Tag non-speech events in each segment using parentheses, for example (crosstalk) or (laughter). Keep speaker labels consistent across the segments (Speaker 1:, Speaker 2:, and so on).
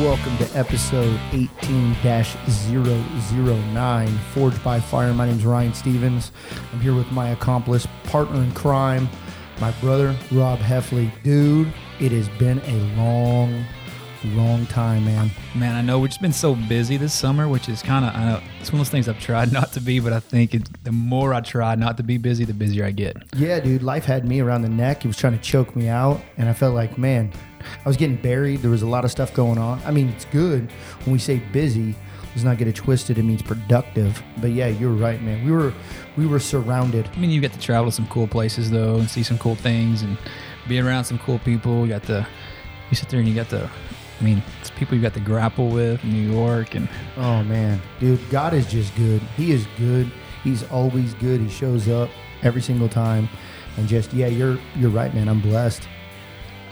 Speaker 1: Welcome to episode 18 009, Forged by Fire. My name is Ryan Stevens. I'm here with my accomplice, partner in crime, my brother, Rob Heffley. Dude, it has been a long, long time, man.
Speaker 2: Man, I know we've just been so busy this summer, which is kind of, I know it's one of those things I've tried (laughs) not to be, but I think it, the more I try not to be busy, the busier I get.
Speaker 1: Yeah, dude, life had me around the neck. It was trying to choke me out, and I felt like, man, I was getting buried. There was a lot of stuff going on. I mean, it's good when we say busy. Let's not get it twisted. It means productive. But yeah, you're right, man. We were we were surrounded.
Speaker 2: I mean, you get to travel to some cool places though, and see some cool things, and be around some cool people. You got to, you sit there and you got to, I mean, it's people you got to grapple with in New York, and
Speaker 1: Oh man, dude, God is just good. He is good. He's always good. He shows up every single time, and just yeah, you're you're right, man. I'm blessed.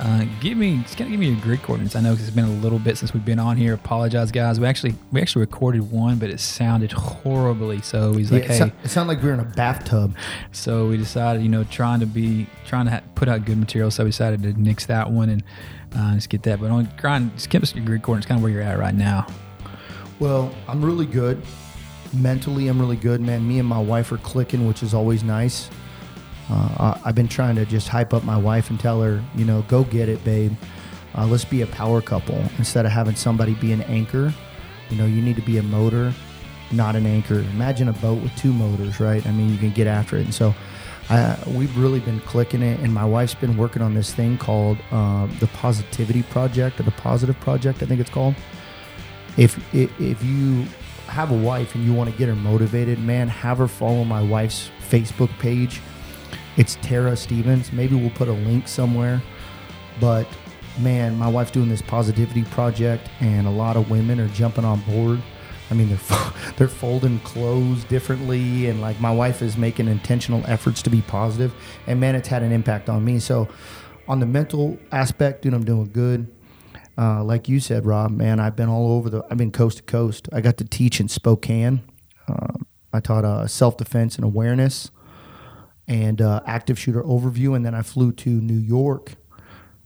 Speaker 2: Uh, give me, just kind of give me your grid coordinates. I know it's been a little bit since we've been on here. Apologize, guys. We actually we actually recorded one, but it sounded horribly. So he's like,
Speaker 1: yeah,
Speaker 2: "Hey,"
Speaker 1: it, it sounded like we were in a bathtub.
Speaker 2: so we decided, you know, trying to be trying to ha- put out good material. So we decided to nix that one and uh, just get that. But on grind, just give us your grid coordinates, kind of where you're at right now.
Speaker 1: Well, I'm really good. Mentally, I'm really good, man. Me and my wife are clicking, which is always nice. Uh, I've been trying to just hype up my wife and tell her, you know, go get it, babe. Uh, let's be a power couple instead of having somebody be an anchor. You know, you need to be a motor, not an anchor. Imagine a boat with two motors, right? I mean, you can get after it. And so, we've really been clicking it, and my wife's been working on this thing called uh, the Positivity Project or the Positive Project, I think it's called if if you have a wife and you want to get her motivated, man, have her follow my wife's Facebook page. It's Tara Stevens. Maybe we'll put a link somewhere. But man, my wife's doing this positivity project, and a lot of women are jumping on board. I mean, they're (laughs) they're folding clothes differently, and like my wife is making intentional efforts to be positive, and man, it's had an impact on me. So, on the mental aspect, dude, I'm doing good. Uh, like you said, Rob, man, I've been all over the. I've been coast to coast. I got to teach in Spokane. Uh, I taught uh, self defense and awareness, and uh, active shooter overview, and then I flew to New York.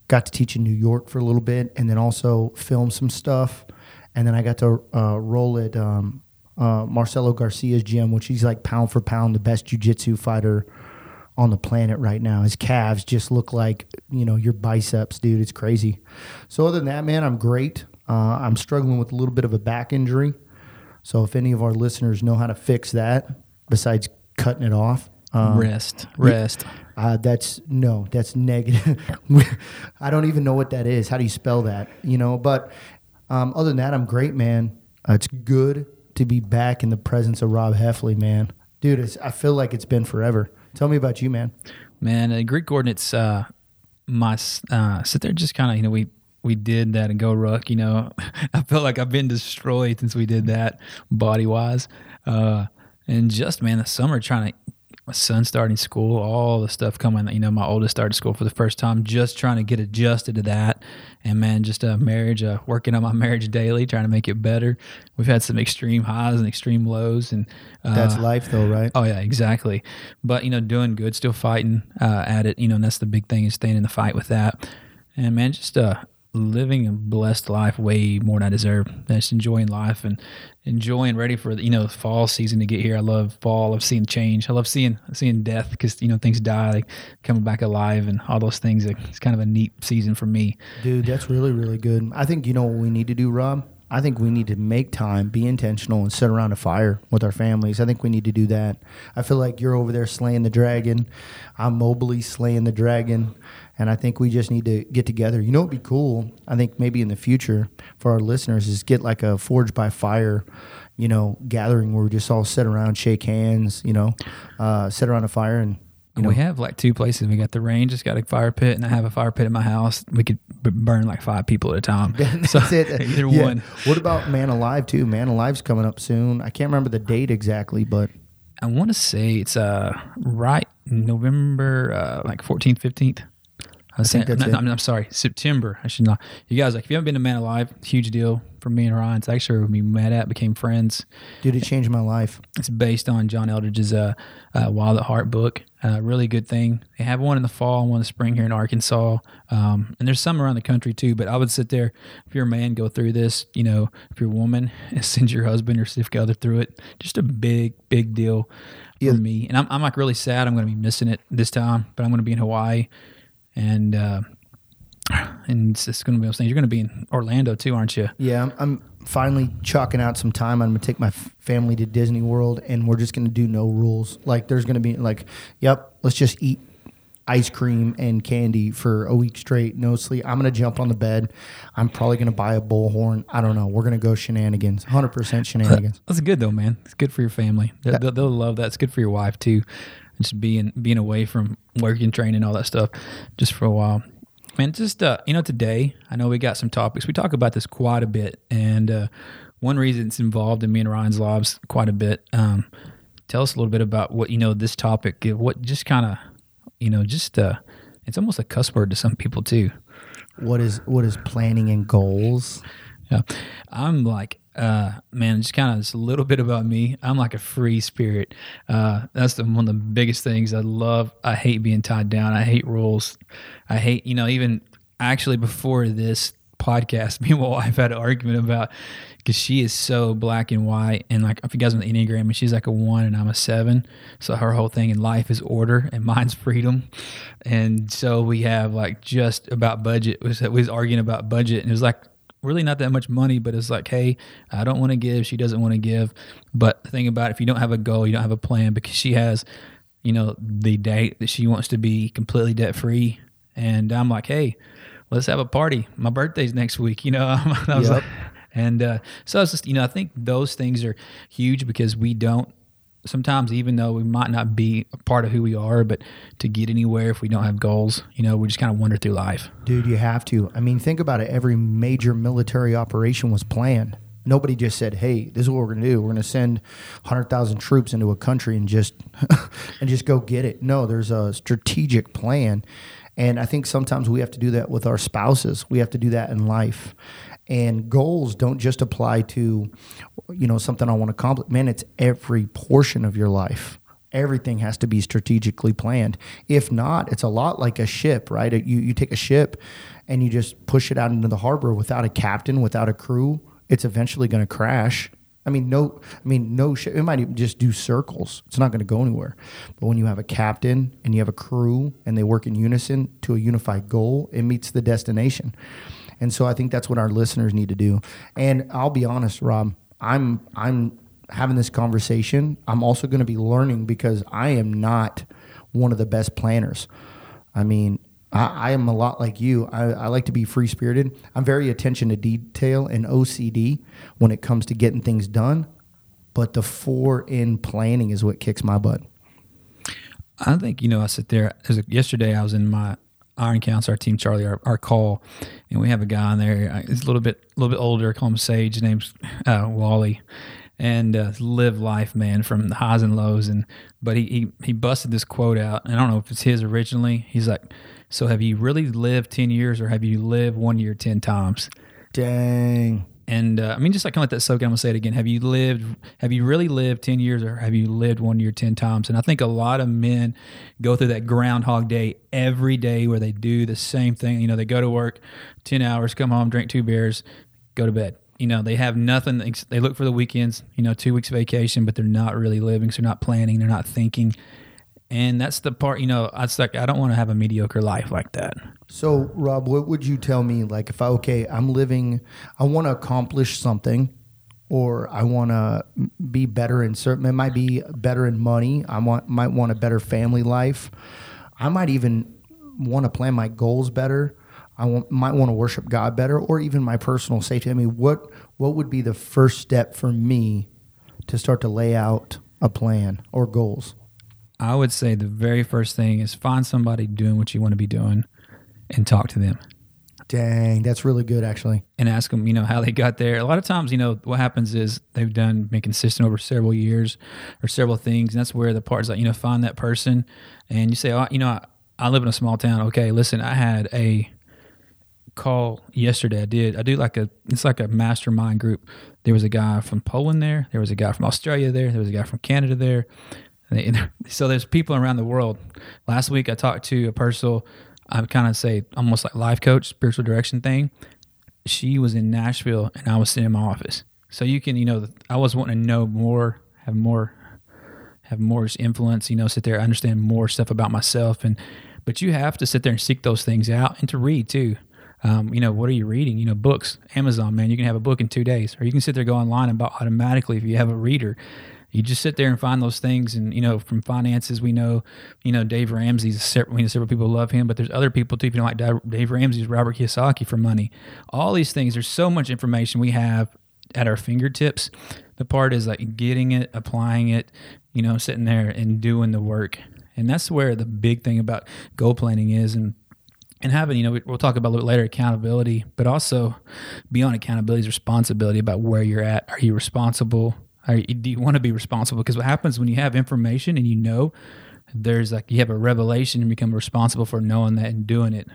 Speaker 1: Got to teach in New York for a little bit, and then also film some stuff, and then I got to uh, roll at um, uh, Marcelo Garcia's gym, which he's like pound for pound the best jujitsu fighter on the planet right now. His calves just look like you know your biceps, dude. It's crazy. So other than that, man, I'm great. Uh, I'm struggling with a little bit of a back injury. So if any of our listeners know how to fix that, besides cutting it off, um,
Speaker 2: rest, rest.
Speaker 1: uh, that's no, that's negative. (laughs) I don't even know what that is. How do you spell that? You know, but um, other than that, I'm great, man. Uh, it's good to be back in the presence of Rob Heffley, man. Dude, it's, I feel like it's been forever. Tell me about you, man.
Speaker 2: Man, uh, grid coordinates. Uh, my uh, sit there, just kind of you know we we did that and go ruck. You know, (laughs) I feel like I've been destroyed since we did that body wise. Uh, and just man, the summer trying to my son starting school, all the stuff coming. You know, my oldest started school for the first time, just trying to get adjusted to that. And man, just a marriage, uh, working on my marriage daily, trying to make it better. We've had some extreme highs and extreme lows, and uh,
Speaker 1: That's life, though, right?
Speaker 2: Oh yeah, exactly. But you know, doing good, still fighting uh, at it. You know, and that's the big thing is staying in the fight with that. And man, just uh, living a blessed life way more than I deserve. Just enjoying life and enjoying, ready for you know fall season to get here. I love fall. I love seeing change. I love seeing seeing death because you know things die, like coming back alive, and all those things. It's kind of a neat season for me.
Speaker 1: Dude, that's really, really good. I think you know what we need to do, Rob? I think we need to make time, be intentional, and sit around a fire with our families. I think we need to do that. I feel like you're over there slaying the dragon. I'm mobily slaying the dragon. And I think we just need to get together. You know it'd be cool? I think maybe in the future for our listeners is get like a Forge by Fire, you know, gathering where we just all sit around, shake hands, you know, uh, sit around a fire and you know,
Speaker 2: we have like two places. We got the range, it's got a fire pit, and I have a fire pit in my house. We could b- burn like five people at a time. (laughs) (laughs) so
Speaker 1: That's it. (laughs)
Speaker 2: either
Speaker 1: Yeah.
Speaker 2: one.
Speaker 1: What about Man Alive too? Man Alive's coming up soon. I can't remember the date exactly, but
Speaker 2: I want to say it's uh right November uh like 14th, 15th. I was
Speaker 1: think
Speaker 2: saying,
Speaker 1: that's
Speaker 2: no,
Speaker 1: it.
Speaker 2: I'm, I'm sorry, September. I should not. You guys, like, if you haven't been to Man Alive, huge deal for me and Ryan. It's actually where we met at, became friends.
Speaker 1: Dude, it changed my life.
Speaker 2: It's based on John Eldredge's uh, uh, Wild at Heart book. Uh, really good thing. They have one in the fall and one in the spring here in Arkansas. Um, and there's some around the country too. But I would sit there, if you're a man, go through this. You know, if you're a woman, (laughs) send your husband or significant other through it. Just a big, big deal for
Speaker 1: Yeah.
Speaker 2: me. And I'm, I'm like really sad. I'm going to be missing it this time, but I'm going to be in Hawaii. And, uh, and it's, it's going to be those things. You're going to be in Orlando too, aren't you?
Speaker 1: Yeah, I'm, I'm finally chalking out some time. I'm gonna take my f- family to Disney World, and we're just gonna do no rules. Like, there's gonna be like, yep, let's just eat ice cream and candy for a week straight, no sleep. I'm gonna jump on the bed. I'm probably gonna buy a bullhorn. I don't know. We're gonna go shenanigans, 100 percent (laughs) shenanigans.
Speaker 2: That's good though, man. It's good for your family. They'll, they'll love that. It's good for your wife too. Just being being away from work and training, all that stuff, just for a while. Man, just uh, you know, today I know we got some topics. We talk about this quite a bit, and uh, one reason it's involved in me and Ryan's lives quite a bit. Um, tell us a little bit about what you know this topic. uh, What just kind of you know, just uh, it's almost a cuss word to some people too.
Speaker 1: What is what is planning and goals?
Speaker 2: Yeah. I'm like, uh, man, just kind of just a little (laughs) bit about me. I'm like a free spirit. Uh, that's the, one of the biggest things I love. I hate being tied down. I hate rules. I hate, you know, even actually before this podcast, (laughs) me and my wife had an argument about because she is so black and white. And like, if you guys know the Enneagram, and she's like a one and I'm a seven. So her whole thing in life is order and mine's freedom. And so we have like just about budget. We was, we was arguing about budget and it was like, really not that much money, but it's like, hey, I don't want to give. She doesn't want to give. But the thing about it, if you don't have a goal, you don't have a plan because she has, you know, the date that she wants to be completely debt free. And I'm like, hey, let's have a party. My birthday's next week. You know, (laughs) I was
Speaker 1: Yep.
Speaker 2: like, and uh, so it's just, you know, I think those things are huge because we don't sometimes even though we might not be a part of who we are, but to get anywhere if we don't have goals, you know, we just kind of wander through life.
Speaker 1: Dude, you have to. I mean, think about it. Every major military operation was planned. Nobody just said, "Hey, this is what we're going to do. We're going to send 100,000 troops into a country and just (laughs) and just go get it." No, there's a strategic plan. And I think sometimes we have to do that with our spouses. We have to do that in life. And goals don't just apply to you know something I want to accomplish. Man, it's every portion of your life everything has to be strategically planned. If not, it's a lot like a ship, right? You you take a ship and you just push it out into the harbor without a captain, without a crew, it's eventually going to crash. I mean, no, I mean, no ship. It might even just do circles. It's not going to go anywhere. But when you have a captain and you have a crew and they work in unison to a unified goal, it meets the destination. And so I think that's what our listeners need to do. And I'll be honest, Rob, I'm I'm having this conversation. I'm also going to be learning because I am not one of the best planners. I mean, I, I am a lot like you. I, I like to be free spirited. I'm very attention to detail and OCD when it comes to getting things done. But the four in planning is what kicks my butt.
Speaker 2: I think you know. I sit there. Yesterday, I was in my Iron Council, our team Charlie, our, our call, and we have a guy in there. uh, He's a little bit, a little bit older. I call him Sage. His name's uh, Wally, and uh, live life, man, from the highs and lows. And but he, he he busted this quote out, and I don't know if it's his originally. He's like, "So have you really lived ten years, or have you lived one year ten times?"
Speaker 1: Dang.
Speaker 2: And uh, I mean, just like kind of let that soak in. I'm gonna say it again. Have you lived? Have you really lived ten years, or have you lived one year ten times? And I think a lot of men go through that Groundhog Day every day, where they do the same thing. You know, they go to work ten hours, come home, drink two beers, go to bed. You know, they have nothing. They look for the weekends. You know, two weeks vacation, but they're not really living. So they're not planning. They're not thinking. And that's the part. You know, it's like I don't want to have a mediocre life like that.
Speaker 1: So, Rob, what would you tell me? Like, if I, okay, I'm living, I want to accomplish something, or I want to be better in certain, it might be better in money. I want, might want a better family life. I might even want to plan my goals better. I want, might want to worship God better, or even my personal safety. I mean, what, what would be the first step for me to start to lay out a plan or goals?
Speaker 2: I would say the very first thing is find somebody doing what you want to be doing and talk to them
Speaker 1: Dang, that's really good, actually.
Speaker 2: and ask them, you know, how they got there. A lot of times, you know, what happens is they've done been consistent over several years or several things. And that's where the part is like, you know, find that person and you say, oh, you know, I, I live in a small town. Okay, listen, I had a call yesterday. I did. I do like a. It's like a mastermind group. There was a guy from Poland there. There was a guy from Australia there. There was a guy from Canada there. (laughs) So there's people around the world. Last week I talked to a personal. I kind of say almost like life coach, spiritual direction thing. She was in Nashville, and I was sitting in my office. So you can, you know, I was wanting to know more, have more, have more influence. You know, sit there, understand more stuff about myself, and but you have to sit there and seek those things out and to read too. Um, you know, what are you reading? You know, books, Amazon, man, you can have a book in two days, or you can sit there, go online and buy automatically if you have a reader. You just sit there and find those things, and you know, from finances, we know, you know, Dave Ramsey's. Several, you know, several people love him, but there's other people too. If you don't like Dave Ramsey's, Robert Kiyosaki for money. All these things. There's so much information we have at our fingertips. The part is like getting it, applying it, you know, sitting there and doing the work. And that's where the big thing about goal planning is. And and having, you know, we'll talk about a little later accountability, but also beyond accountability is responsibility about where you're at. Are you responsible? Do you want to be responsible? Because what happens when you have information and you know, there's like you have a revelation and become responsible for knowing that and doing it,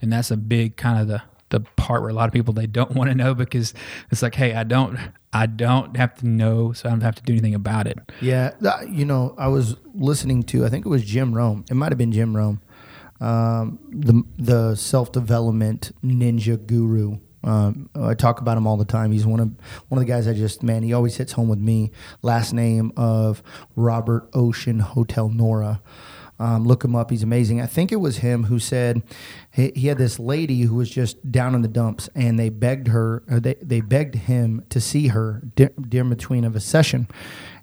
Speaker 2: and that's a big kind of the the part where a lot of people they don't want to know because it's like, hey, I don't, I don't have to know, so I don't have to do anything about it.
Speaker 1: Yeah, you know, I was listening to, I think it was Jim Rohn. It might have been Jim Rohn, um, the the self development ninja guru. Um, I talk about him all the time. He's one of one of the guys I just man. He always hits home with me. Last name of Robert Ocean Hotel Nora. Um, look him up. He's amazing. I think it was him who said he, he had this lady who was just down in the dumps, and they begged her. they they begged him to see her during between of a session.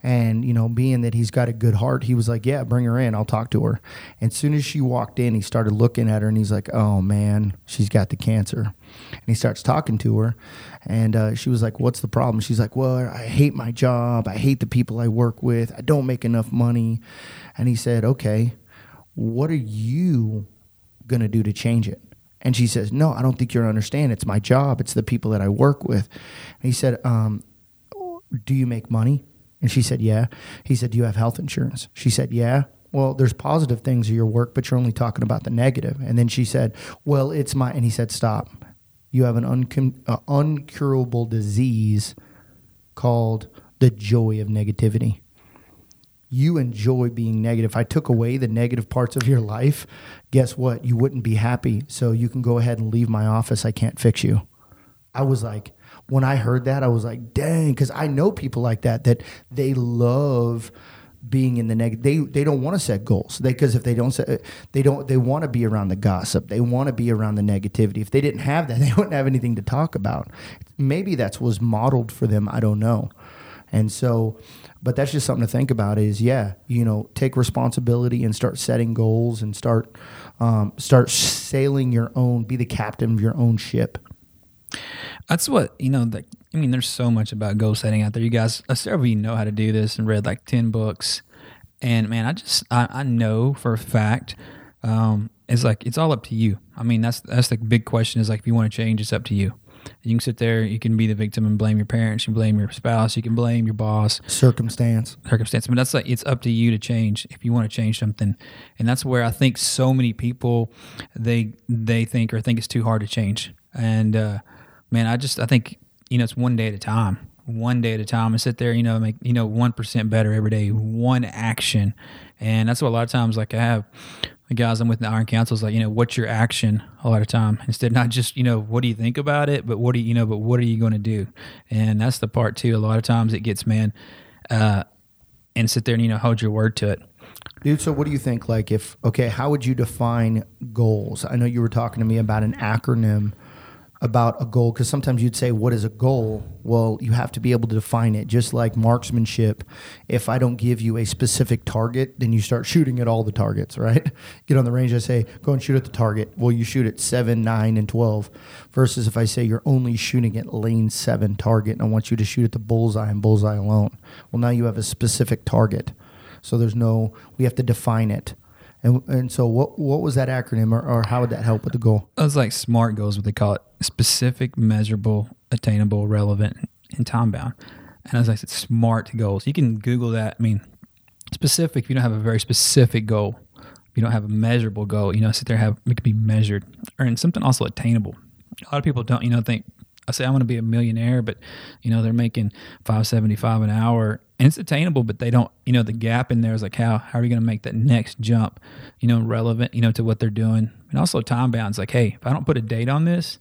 Speaker 1: And you know, being that he's got a good heart, he was like, "Yeah, bring her in. I'll talk to her." And as soon as she walked in, he started looking at her, and he's like, "Oh man, she's got the cancer." And he starts talking to her, and uh, she was like, "What's the problem?" She's like, "Well, I hate my job. I hate the people I work with. I don't make enough money." And he said, "Okay." What are you going to do to change it? And she says, No, I don't think you're understand. It's my job. It's the people that I work with. And he said, um, Do you make money? And she said, Yeah. He said, Do you have health insurance? She said, Yeah. Well, there's positive things of your work, but you're only talking about the negative. And then she said, Well, it's my, and he said, Stop. You have an uncon- uh, uncurable disease called the joy of negativity you enjoy being negative. If I took away the negative parts of your life, guess what? You wouldn't be happy. So you can go ahead and leave my office. I can't fix you. I was like, when I heard that, I was like, dang, because I know people like that, that they love being in the negative. They they don't want to set goals. Because if they don't set, they don't they want to be around the gossip. They want to be around the negativity. If they didn't have that, (laughs) they wouldn't have anything to talk about. Maybe that's was modeled for them. I don't know. And so but that's just something to think about is yeah you know take responsibility and start setting goals and start um, start sailing your own be the captain of your own ship
Speaker 2: that's what you know like i mean there's so much about goal setting out there you guys several of you know how to do this and read like 10 books and man i just i, I know for a fact um, it's like it's all up to you i mean that's that's the big question is like if you want to change it's up to you you can sit there, you can be the victim and blame your parents, you blame your spouse, you can blame your boss.
Speaker 1: Circumstance.
Speaker 2: Circumstance. But that's like it's up to you to change if you want to change something. And that's where I think so many people they they think or think it's too hard to change. And uh, man, I just I think, you know, it's one day at a time. One day at a time and sit there, you know, make you know, one percent better every day, one action. And that's what a lot of times like I have the guys I'm with in the Iron Council is like, you know, what's your action a lot of time instead not just, you know, what do you think about it, but what do you, you know, but what are you going to do? And that's the part too. A lot of times it gets, man, uh, and sit there and, you know, hold your word to it.
Speaker 1: Dude, so what do you think? Like, if, okay, how would you define goals? I know you were talking to me about an acronym about a goal because sometimes you'd say what is a goal? Well you have to be able to define it. Just like marksmanship if i don't give you a specific target then you start shooting at all the targets right? (laughs) Get on the range i say go and shoot at the target. Well you shoot at 7 9 and 12 versus if i say you're only shooting at lane 7 target and i want you to shoot at the bullseye and bullseye alone. Well now you have a specific target. So there's no we have to define it and, and so, what what was that acronym, or, or how would that help with the goal?
Speaker 2: It was like SMART goals, what they call it: specific, measurable, attainable, relevant, and time bound. And as I said, SMART goals. You can Google that. I mean, specific. If you don't have a very specific goal, you don't have a measurable goal, you know, sit there have it can be measured or and something also attainable. A lot of people don't, you know, think I say I want to be a millionaire, but you know they're making five seventy five an hour, and it's attainable. But they don't, you know, the gap in there is like how how are you going to make that next jump, you know, relevant, you know, to what they're doing, and also time bounds. Like, hey, if I don't put a date on this,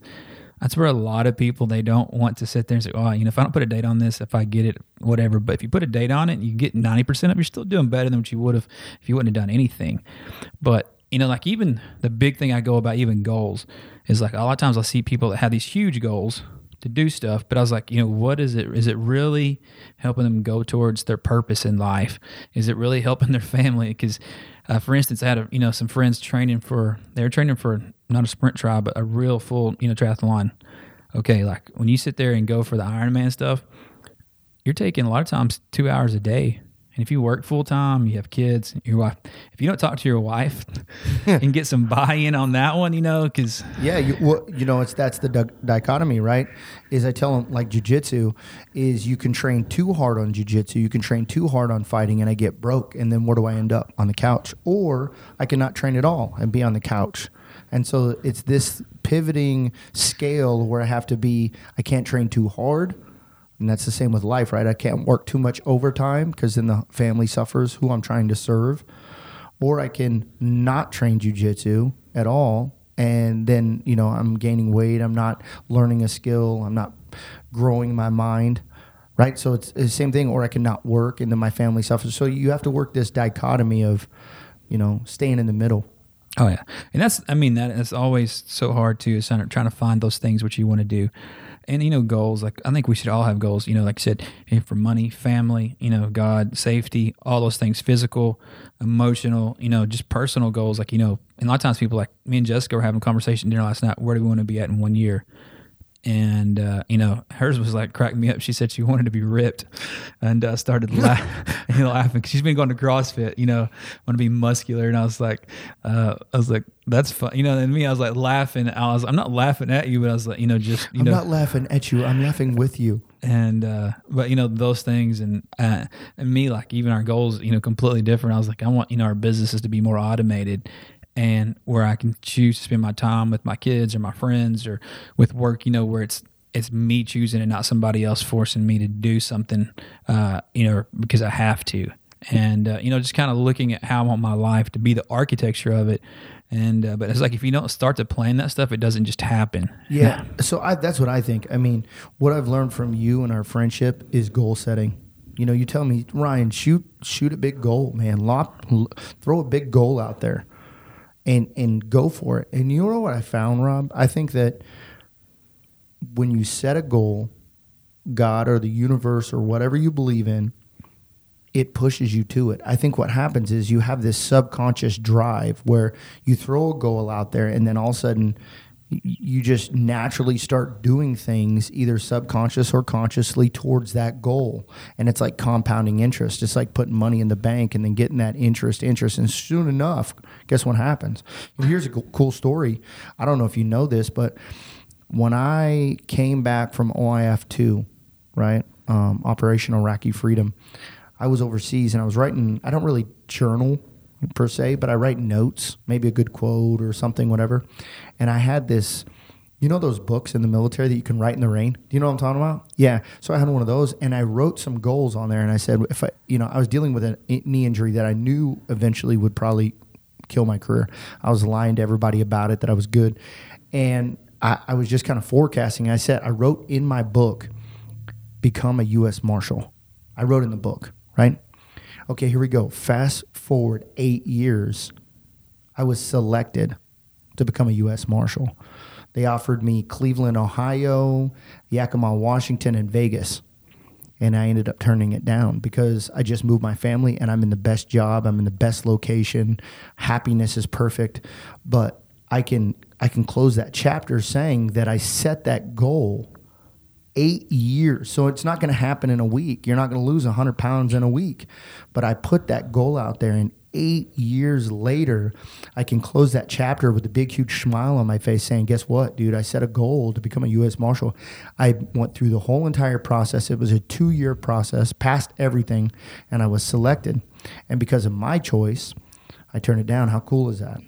Speaker 2: that's where a lot of people they don't want to sit there and say, oh, you know, if I don't put a date on this, if I get it, whatever. But if you put a date on it, you get ninety percent of, you're still doing better than what you would have if you wouldn't have done anything. But you know, like even the big thing I go about even goals is like a lot of times I see people that have these huge goals to do stuff, but I was like, you know, what is it? Is it really helping them go towards their purpose in life? Is it really helping their family? Because, uh, for instance, I had a, you know some friends training for they were training for not a sprint trial, but a real full you know triathlon. Okay, like when you sit there and go for the Ironman stuff, you're taking a lot of times two hours a day and if you work full time, you have kids, your wife, if you don't talk to your wife (laughs) and get some buy in on that one, you know, because.
Speaker 1: Yeah, you, well, you know, it's that's the di- dichotomy, right? Is I tell them, like jujitsu, is you can train too hard on jujitsu, you can train too hard on fighting, and I get broke. And then where do I end up? On the couch. Or I cannot train at all and be on the couch. And so it's this pivoting scale where I have to be, I can't train too hard and that's the same with life, right? I can't work too much overtime because then the family suffers who I'm trying to serve. Or I can not train jujitsu at all. And then, you know, I'm gaining weight. I'm not learning a skill. I'm not growing my mind. Right. So it's, the same thing. Or I can not work and then my family suffers. So you have to work this dichotomy of, you know, staying in the middle.
Speaker 2: Oh yeah, and that's I mean that is always so hard too. Trying to find those things which you want to do and you know goals like i think we should all have goals you know like i said eh, for money family you know god safety all those things physical emotional you know just personal goals like you know and a lot of times people like me and jessica were having a conversation dinner last night where do we want to be at in one year and uh, you know hers was like cracking me up. She said she wanted to be ripped, and uh, started laughing. (laughs) laughing. She's been going to CrossFit, you know, want to be muscular, and I was like, uh, I was like, that's fun, you know. And me, I was like laughing. I was, I'm not laughing at you, but I was like, you know, just you
Speaker 1: I'm
Speaker 2: know,
Speaker 1: not laughing at you. I'm laughing with you.
Speaker 2: And uh, but you know those things, and uh, and me, like even our goals, you know, completely different. I was like, I want you know our businesses to be more automated and where I can choose to spend my time with my kids or my friends or with work, you know, where it's it's me choosing and not somebody else forcing me to do something, uh, you know, because I have to. And uh, you know, just kind of looking at how I want my life to be, the architecture of it. And uh, but it's like if you don't start to plan that stuff, it doesn't just happen.
Speaker 1: Yeah. So I, that's what I think. I mean, what I've learned from you and our friendship is goal setting. You know, you tell me, Ryan, shoot shoot a big goal, man. Lop, throw a big goal out there and and go for it. And you know what I found, Rob? I think that when you set a goal, God or the universe or whatever you believe in, it pushes you to it. I think what happens is you have this subconscious drive where you throw a goal out there and then all of a sudden you just naturally start doing things either subconscious or consciously towards that goal. And it's like compounding interest. It's like putting money in the bank and then getting that interest interest. And soon enough guess what happens? Here's a cool story. I don't know if you know this but when i came back from oif 2 right um, operation iraqi freedom i was overseas and i was writing i don't really journal per se, but I write notes, maybe a good quote or something, whatever. And I had this, you know, those books in the military that you can write in the rain. Do you know what I'm talking about? Yeah. So I had one of those, and I wrote some goals on there. And I said, if I, you know, I was dealing with a knee injury that I knew eventually would probably kill my career. I was lying to everybody about it that I was good, and I, I was just kind of forecasting. I said, I wrote in my book, become a U.S. Marshal. I wrote in the book, right? Okay, here we go. Fast forward eight years, I was selected to become a U.S. Marshal. They offered me Cleveland, Ohio, Yakima, Washington, and Vegas. And I ended up turning it down because I just moved my family and I'm in the best job. I'm in the best location. Happiness is perfect. But I can I can close that chapter saying that I set that goal eight years. So it's not going to happen in a week. You're not going to lose 100 pounds in a week. But I put that goal out there, and eight years later, I can close that chapter with a big, huge smile on my face saying, Guess what, dude? I set a goal to become a U.S. Marshal. I went through the whole entire process. It was a two year process, passed everything, and I was selected. And because of my choice, I turned it down. How cool is that?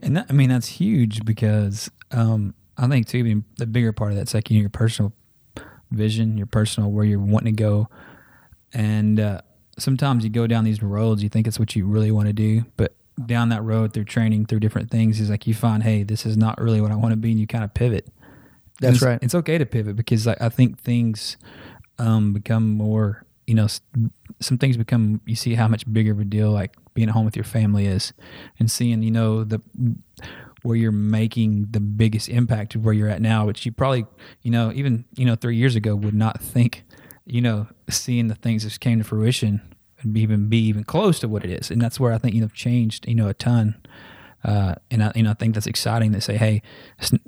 Speaker 2: And that, I mean, that's huge because um, I think too, the bigger part of that's like your personal vision, your personal where you're wanting to go, and uh, sometimes you go down these roads, you think it's what you really want to do, but down that road through training, through different things, is like you find, hey, this is not really what I want to be, and you kind of pivot.
Speaker 1: That's
Speaker 2: it's,
Speaker 1: right.
Speaker 2: It's okay to pivot because I, I think things um, become more, you know, some things become. You see how much bigger of a deal like being at home with your family is, and seeing you know the where you're making the biggest impact where you're at now, which you probably, you know, even you know three years ago would not think, you know, seeing the things that came to fruition and even be even close to what it is, and that's where I think you know changed, you know, a ton. Uh, and I, you know, I think that's exciting to say, hey,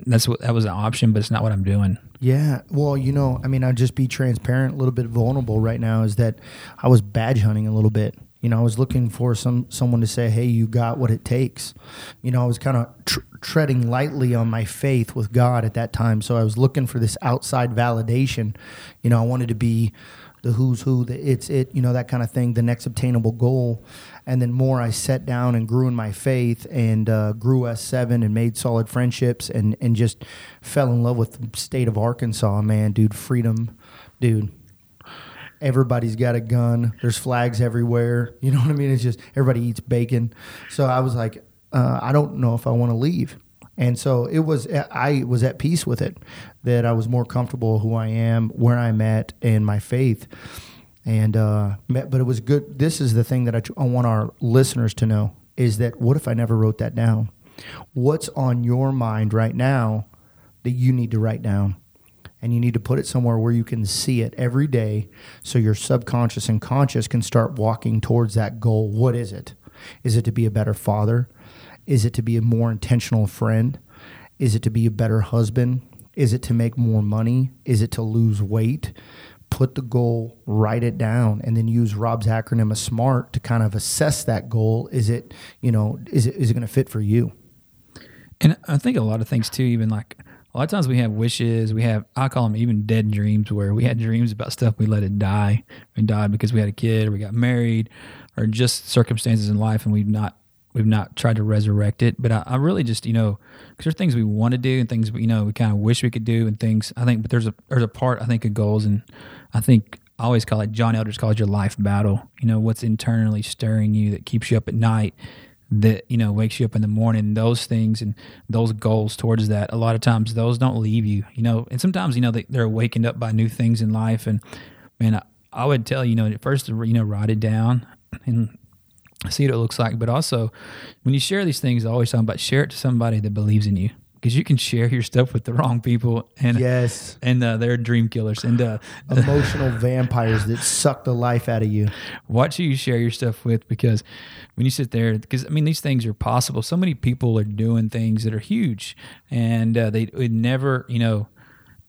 Speaker 2: that's what that was an option, but it's not what I'm doing.
Speaker 1: Yeah. Well, you know, I mean, I'll just be transparent, a little bit vulnerable right now. Is that I was badge hunting a little bit. You know, I was looking for some someone to say, "Hey, you got what it takes." You know, I was kind of tr- treading lightly on my faith with God at that time, so I was looking for this outside validation. You know, I wanted to be the who's who, the it's it, you know, that kind of thing, the next obtainable goal. And then more, I sat down and grew in my faith and uh, grew S7 and made solid friendships and, and just fell in love with the state of Arkansas, man, dude. Freedom, dude. Everybody's got a gun. There's flags everywhere. You know what I mean? It's just everybody eats bacon. So I was like, uh, I don't know if I want to leave. And so it was, I was at peace with it, that I was more comfortable who I am, where I'm at, and my faith. And, uh, but it was good. This is the thing that I, I want our listeners to know is that what if I never wrote that down? What's on your mind right now that you need to write down? And you need to put it somewhere where you can see it every day so your subconscious and conscious can start walking towards that goal. What is it? Is it to be a better father? Is it to be a more intentional friend? Is it to be a better husband? Is it to make more money? Is it to lose weight? Put the goal, write it down, and then use Rob's acronym of SMART to kind of assess that goal. Is it, you know, is it is it going to fit for you?
Speaker 2: And I think a lot of things too, even like a lot of times we have wishes, we have I call them even dead dreams, where we had dreams about stuff we let it die. We died because we had a kid, or we got married, or just circumstances in life, and we've not we've not tried to resurrect it. But I, I really just you know because there's things we want to do and things we, you know we kind of wish we could do and things I think. But there's a there's a part I think of goals, and I think I always call it John Elders calls your life battle. You know what's internally stirring you that keeps you up at night that you know wakes you up in the morning those things and those goals towards that a lot of times those don't leave you you know and sometimes you know they, they're wakened up by new things in life. And man I, I would tell you know first you know write it down and see what it looks like. But also when you share these things always talk about share it to somebody that believes in you because you can share your stuff with the wrong people and
Speaker 1: yes.
Speaker 2: and uh, they're dream killers and uh, (laughs)
Speaker 1: emotional vampires that suck the life out of you.
Speaker 2: Watch who you share your stuff with because when you sit there because i mean these things are possible. So many people are doing things that are huge and uh, they would never you know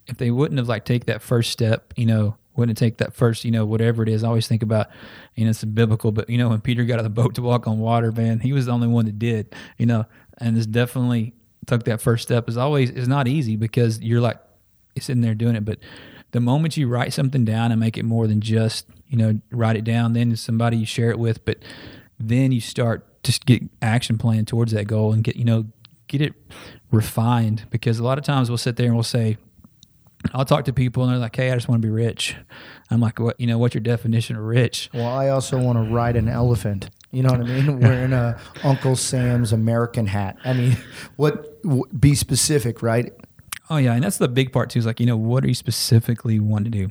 Speaker 2: if they wouldn't have like take that first step you know wouldn't take that first, you know, whatever it is. I always think about, you know, it's biblical, but you know, when Peter got out of the boat to walk on water, man, he was the only one that did, you know, and it's definitely took that first step is always is not easy because you're like sitting there doing it. But the moment you write something down and make it more than just you know write it down, then somebody you share it with, but then you start to get action plan towards that goal and get you know get it refined because a lot of times we'll sit there and we'll say I'll talk to people and they're like, "Hey, I just want to be rich." I'm like, "What? You know, what's your definition of rich?"
Speaker 1: Well, I also want to ride an elephant. You know what I mean? (laughs) Wearing a Uncle Sam's American hat. I mean, (laughs) what? Be specific, right?
Speaker 2: Oh yeah, and that's the big part too. Is like, you know, what do you specifically want to do?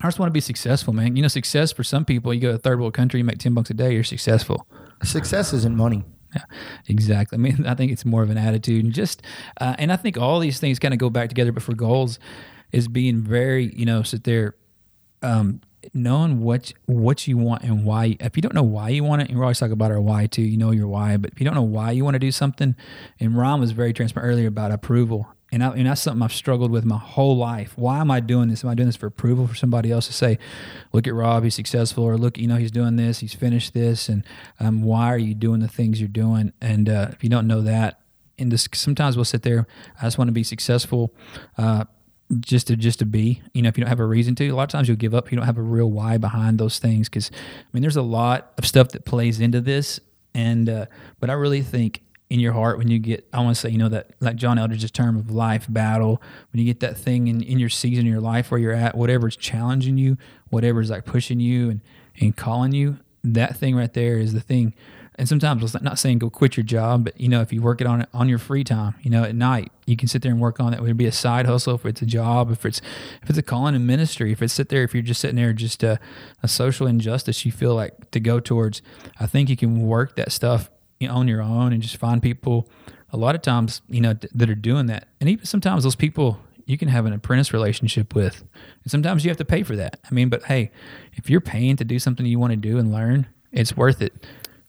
Speaker 2: I just want to be successful, man. You know, success for some people, you go to a third world country, you make ten bucks a day, you're successful.
Speaker 1: Success isn't money.
Speaker 2: Yeah, exactly. I mean, (laughs) I think it's more of an attitude, and just, uh, and I think all these things kind of go back together. But for goals, is being very, you know, sit there, um, knowing what what you want and why. If you don't know why you want it, and we always talk about our why too. You know your why, but if you don't know why you want to do something, and Ron was very transparent earlier about approval. And, I, and that's something I've struggled with my whole life. Why am I doing this? Am I doing this for approval for somebody else to say, "Look at Rob, he's successful," or "Look, you know, he's doing this, he's finished this," and um, why are you doing the things you're doing? And uh, if you don't know that, and this, sometimes we'll sit there. I just want to be successful. Uh, just to just to be you know if you don't have a reason to a lot of times you'll give up you don't have a real why behind those things because i mean there's a lot of stuff that plays into this And uh, but I really think in your heart when you get I want to say you know that like John Eldredge's term of life battle when you get that thing in, in your season in your life where you're at whatever's challenging you whatever's like pushing you and and calling you that thing right there is the thing and sometimes it's not saying go quit your job but you know if you work it on it on your free time you know at night you can sit there and work on it. It be a side hustle if it's a job if it's if it's a calling in ministry if it's sit there if you're just sitting there just a, a social injustice you feel like to go towards i think you can work that stuff on your own and just find people a lot of times you know that are doing that. And even sometimes those people you can have an apprentice relationship with and sometimes you have to pay for that. I mean but hey if you're paying to do something you want to do and learn it's worth it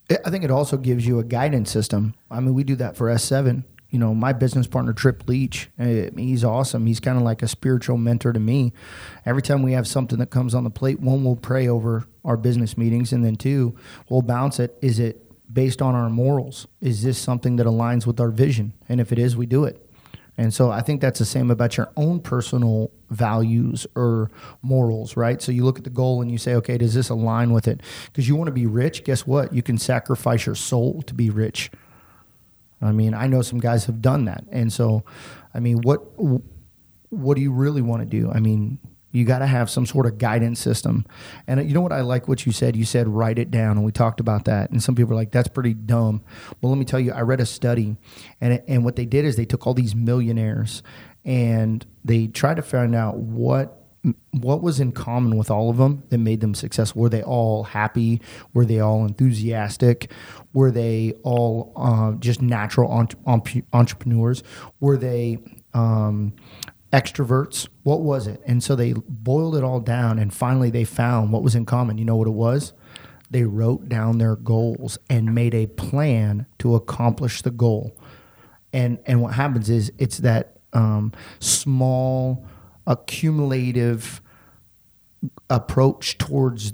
Speaker 1: I think it also gives you a guidance system. I mean, we do that for S7. You know, my business partner, Trip Leach, eh, he's awesome. He's kind of like a spiritual mentor to me. Every time we have something that comes on the plate, one, we'll pray over our business meetings, and then two, we'll bounce it. Is it based on our morals? Is this something that aligns with our vision? And if it is, we do it. And so I think that's the same about your own personal values or morals, right? So you look at the goal and you say, okay, does this align with it? Because you want to be rich. Guess what? You can sacrifice your soul to be rich. I mean, I know some guys have done that. And so, I mean, what what do you really want to do? I mean, you got to have some sort of guidance system. And you know what I like what you said? You said write it down, and we talked about that. And some people are like, that's pretty dumb. Well, let me tell you, I read a study, and it, and what they did is they took all these millionaires and they tried to find out what what was in common with all of them that made them successful? Were they all happy? Were they all enthusiastic? Were they all uh, just natural entre- entrepreneurs? Were they um, extroverts. What was it? And so they boiled it all down and finally they found what was in common. You know what it was? They wrote down their goals and made a plan to accomplish the goal. And and what happens is it's that um, small accumulative approach towards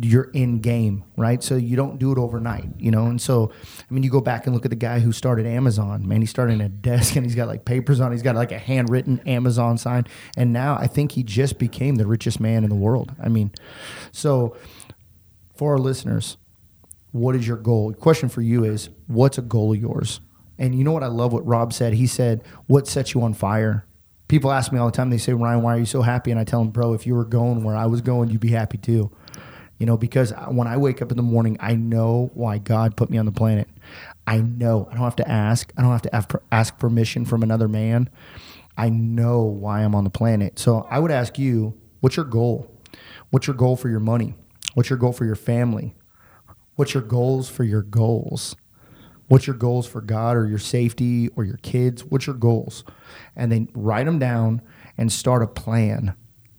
Speaker 1: you're in game, right? So you don't do it overnight, you know. And so, I mean, you go back and look at the guy who started Amazon. Man, he started a desk and he's got like papers on. He's got like a handwritten Amazon sign, and now I think he just became the richest man in the world. I mean, so for our listeners, what is your goal? question for you is, what's a goal of yours? And you know what I love what Rob said. He said, "What sets you on fire?" People ask me all the time. They say, "Ryan, why are you so happy?" And I tell them, "Bro, if you were going where I was going, you'd be happy too." You know, because when I wake up in the morning, I know why God put me on the planet. I know. I don't have to ask. I don't have to ask permission from another man. I know why I'm on the planet. So I would ask you, what's your goal? What's your goal for your money? What's your goal for your family? What's your goals for your goals? What's your goals for God or your safety or your kids? What's your goals? And then write them down and start a plan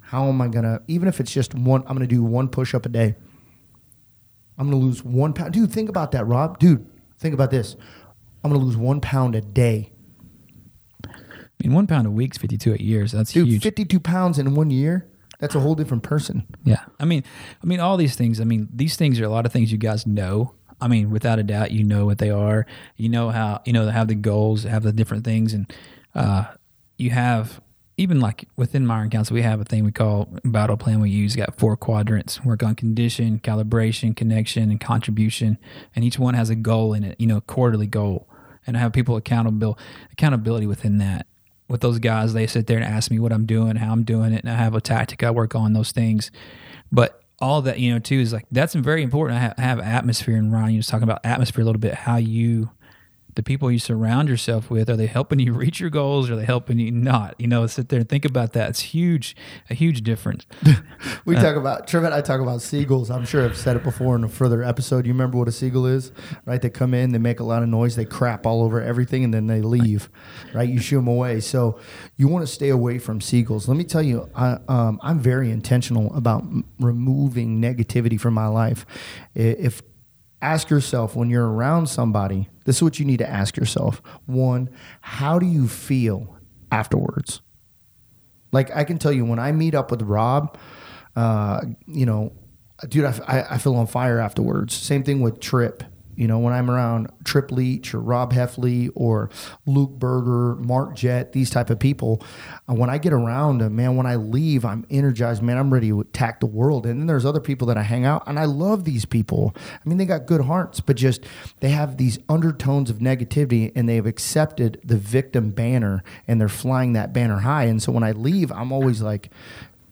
Speaker 1: how am I gonna? Even if it's just one, I'm gonna do one push up a day. I'm gonna lose one pound. Dude, think about that, Rob. Dude, think about this. I'm gonna lose one pound a day.
Speaker 2: I mean, one pound a week's 52 a year, so that's
Speaker 1: Dude,
Speaker 2: huge.
Speaker 1: 52 pounds in one year. That's a whole different person.
Speaker 2: Yeah, I mean, I mean, all these things. I mean, these things are a lot of things you guys know. I mean, without a doubt, you know what they are. You know how you know they have the goals, have the different things, and uh, you have even like within my Iron Council, we have a thing we call battle plan. We use got four quadrants: work on condition, calibration, connection, and contribution. And each one has a goal in it, you know, quarterly goal. And I have people accountable accountability within that. With those guys, they sit there and ask me what I'm doing, how I'm doing it, and I have a tactic I work on those things. But all that you know too is like that's very important. I have, I have atmosphere, and Ryan, you was talking about atmosphere a little bit, how you the people you surround yourself with are they helping you (laughs) reach your goals or are they helping you not? You know sit there and think about that. It's huge a huge difference. (laughs)
Speaker 1: We uh, talk about Trevor I talk about seagulls. I'm sure I've said it before in a further episode. You remember what a seagull is right? They come in they make a lot of noise they crap all over everything and then they leave right? You shoo them away. So you want to stay away from seagulls. Let me tell you I, um, I'm very intentional about m- removing negativity from my life. If ask yourself when you're around somebody this is what you need to ask yourself. One how do you feel afterwards? Like i can tell you when i meet up with rob uh, you know dude I, I feel on fire afterwards. Same thing with trip you know, when I'm around Trip Leach or Rob Heffley or Luke Berger, Mark Jett, these type of people, uh, when I get around them, man, when I leave, I'm energized, man. I'm ready to attack the world. And then there's other people that I hang out, and I love these people. I mean, they got good hearts, but just they have these undertones of negativity, and they have accepted the victim banner, and they're flying that banner high. And so when I leave, I'm always like,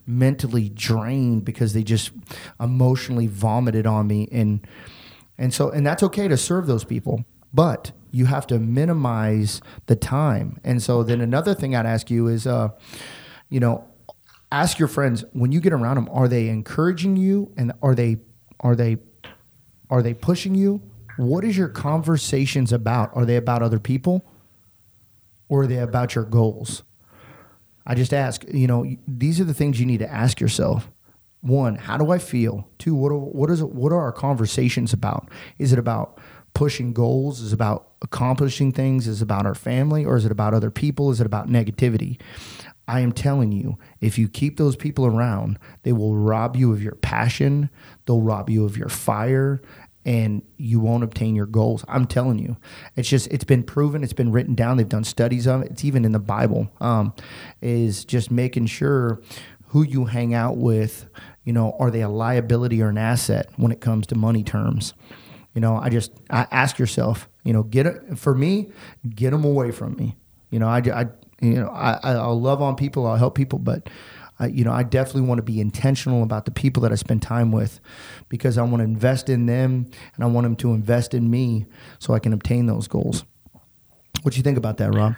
Speaker 1: mentally drained because they just emotionally vomited on me and and so and that's okay to serve those people but you have to minimize the time. And so then another thing i'd ask you is uh you know ask your friends when you get around them are they encouraging you and are they are they are they pushing you? What is your conversations about? Are they about other people? Or are they about your goals? I just ask, you know, these are the things you need to ask yourself. One, how do I feel? Two, what are, what is it, what are our conversations about? Is it about pushing goals? Is it about accomplishing things? Is it about our family or is it about other people? Is it about negativity? I am telling you, if you keep those people around, they will rob you of your passion, they'll rob you of your fire, and you won't obtain your goals. I'm telling you, it's just it's been proven, it's been written down. They've done studies of it. It's even in the Bible. Um, is just making sure who you hang out with. You know, are they a liability or an asset when it comes to money terms? You know, I just I ask yourself. You know, get it for me. Get them away from me. You know, I, I you know I I'll love on people. I'll help people, but I, you know, I definitely want to be intentional about the people that I spend time with because I want to invest in them and I want them to invest in me so I can obtain those goals. What do you think about that, Rob?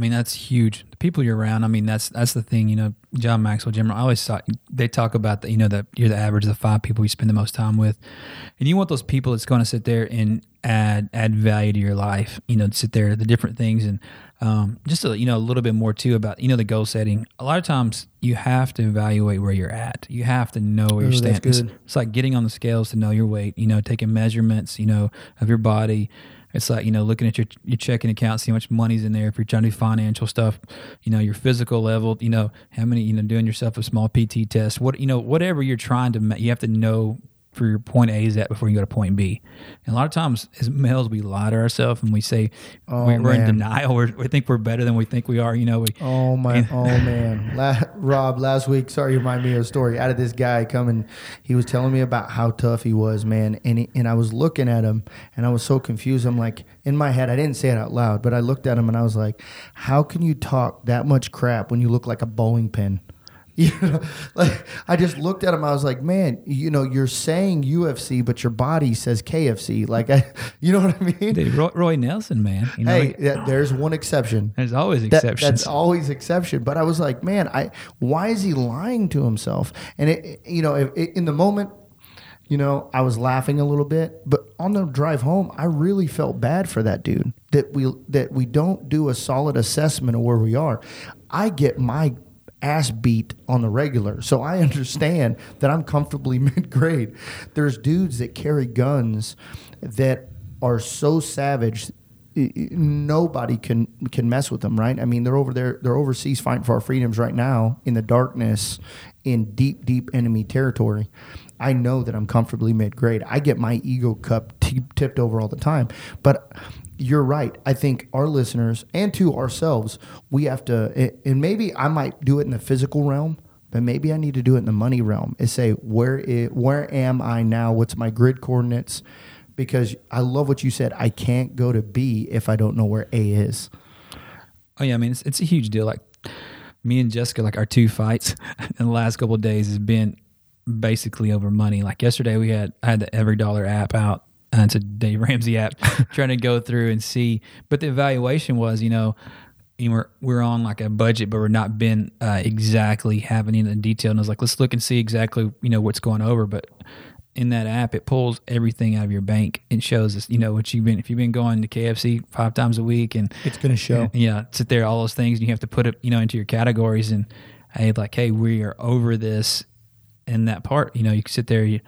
Speaker 2: I mean, that's huge. The people you're around. I mean, that's that's the thing. You know, John Maxwell, Jim. I always thought they talk about that. You know, that you're the average of the five people you spend the most time with, and you want those people that's going to sit there and add add value to your life. You know, sit there the different things and um, just a, you know a little bit more too about you know the goal setting. A lot of times you have to evaluate where you're at. You have to know where you're standing. It's, it's like getting on the scales to know your weight. You know, taking measurements. You know of your body it's like you know looking at your your checking account, see how much money's in there. If you're trying to do financial stuff, you know your physical level, you know how many you know doing yourself a small PT test. What you know whatever you're trying to, you have to know for your point A is at before you go to point B. And a lot of times, as males, we lie to ourselves and we say oh, we're, we're, in denial. We're, we think we're better than we think we are. You know. We,
Speaker 1: oh my! And, oh (laughs) man! La- Rob, last week, sorry, you remind me of a story. Out of this guy coming, he was telling me about how tough he was, man. And he, and I was looking at him, and I was so confused. I'm like, in my head, I didn't say it out loud, but I looked at him and I was like, how can you talk that much crap when you look like a bowling pin? (laughs) You know, like I just looked at him. I was like, man, you know, you're saying UFC, but your body says KFC. Like, I, (laughs) you know what I mean?
Speaker 2: Dude, Roy, Roy, Nelson, man. You know,
Speaker 1: hey, yeah, there's one exception.
Speaker 2: There's always exceptions.
Speaker 1: That, that's always exception. But I was like, man, I why is he lying to himself? And it, you know, in the moment, you know, I was laughing a little bit, but on the drive home, I really felt bad for that dude that we that we don't do a solid assessment of where we are. I get my ass beat on the regular. So I understand that I'm comfortably (laughs) mid grade. There's dudes that carry guns that are so savage nobody can can mess with them right i mean they're over there they're overseas fighting for our freedoms right now in the darkness in deep deep enemy territory i know that i'm comfortably mid grade i get my ego cup t- tipped over all the time but you're right. I think our listeners and to ourselves, we have to, and maybe I might do it in the physical realm, but maybe I need to do it in the money realm. Is say where is, where am I now? What's my grid coordinates? Because I love what you said. I can't go to B if I don't know where A is.
Speaker 2: Oh yeah, I mean it's it's a huge deal. Like me and Jessica, like our two fights (laughs) in the last couple of days has been basically over money. Like yesterday, we had I had the Every Dollar app out uh, it's a Dave Ramsey app, (laughs) trying to go through and see. But the evaluation was, you know, we're we're on like a budget, but we're not been uh, exactly having any detail. And I was like, let's look and see exactly, you know, what's going over. But in that app, it pulls everything out of your bank and shows us, you know, what you've been. If you've been going to KFC five times a week, and
Speaker 1: it's going to show.
Speaker 2: Yeah, sit there, all those things, and you have to put it, you know, into your categories. And hey, like, hey, we are over this in that part. You know, you can sit there. You,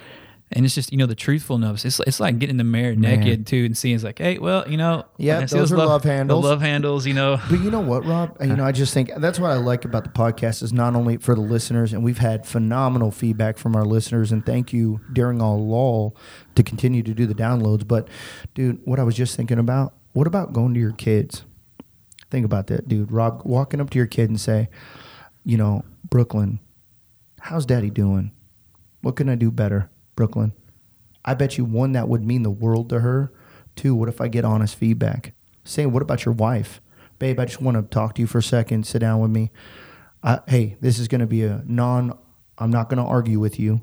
Speaker 2: and it's just you know the truthfulness. It's it's like getting in the mirror naked too and seeing it's like, hey, well, you know,
Speaker 1: Yeah,
Speaker 2: see
Speaker 1: those are love handles.
Speaker 2: The love handles, you know.
Speaker 1: But you know what, Rob? (laughs) You know, I just think that's what I like about the podcast is not only for the listeners, and we've had phenomenal feedback from our listeners, and thank you during our lull to continue to do the downloads. But, dude, what I was just thinking about, what about going to your kids? Think about that, dude. Rob, walking up to your kid and say, you know, Brooklyn, how's daddy doing? What can I do better, Brooklyn? I bet you one that would mean the world to her. Two, what if I get honest feedback? Saying, what about your wife? Babe, I just want to talk to you for a second. Sit down with me. I, hey, this is going to be a non, I'm not going to argue with you.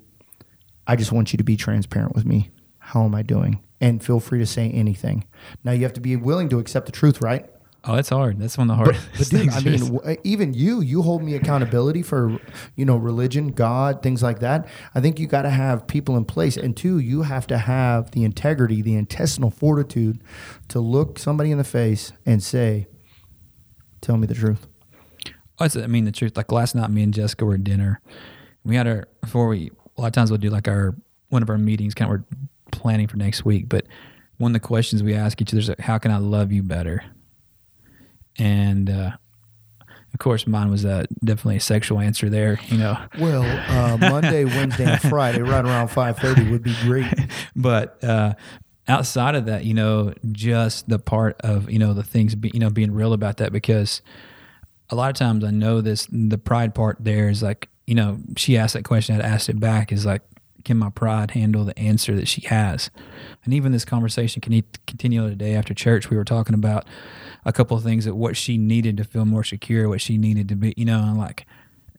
Speaker 1: I just want you to be transparent with me. How am I doing? And feel free to say anything. Now, you have to be willing to accept the truth, right?
Speaker 2: Oh, it's hard. That's one of the hardest
Speaker 1: but dude,
Speaker 2: things.
Speaker 1: I mean, w- eh, even you, you hold me accountability for, you know, religion, God, things like that. I think you got to have people in place, and two, you have to have the integrity, the intestinal fortitude, to look somebody in the face and say, "Tell me the truth."
Speaker 2: Oh, I mean, the truth. Like last night, me and Jessica were at dinner. We had our before we. A lot of times we'll do like our one of our meetings. Kind of we're planning for next week, but one of the questions we ask each other is like, "How can I love you better?" And uh, of course, mine was uh, definitely a sexual answer there. You know,
Speaker 1: Well, uh, (laughs) Monday, Wednesday, and Friday, right around five thirty, would be great. (laughs)
Speaker 2: but uh, outside of that, you know, just the part of you know the things, be, you know, being real about that because a lot of times I know this. The pride part there is like, you know, she asked that question, I'd asked it back. Is like, can my pride handle the answer that she has? And even this conversation can continue today after church. We were talking about a couple of things that what she needed to feel more secure, what she needed to be, you know, and like,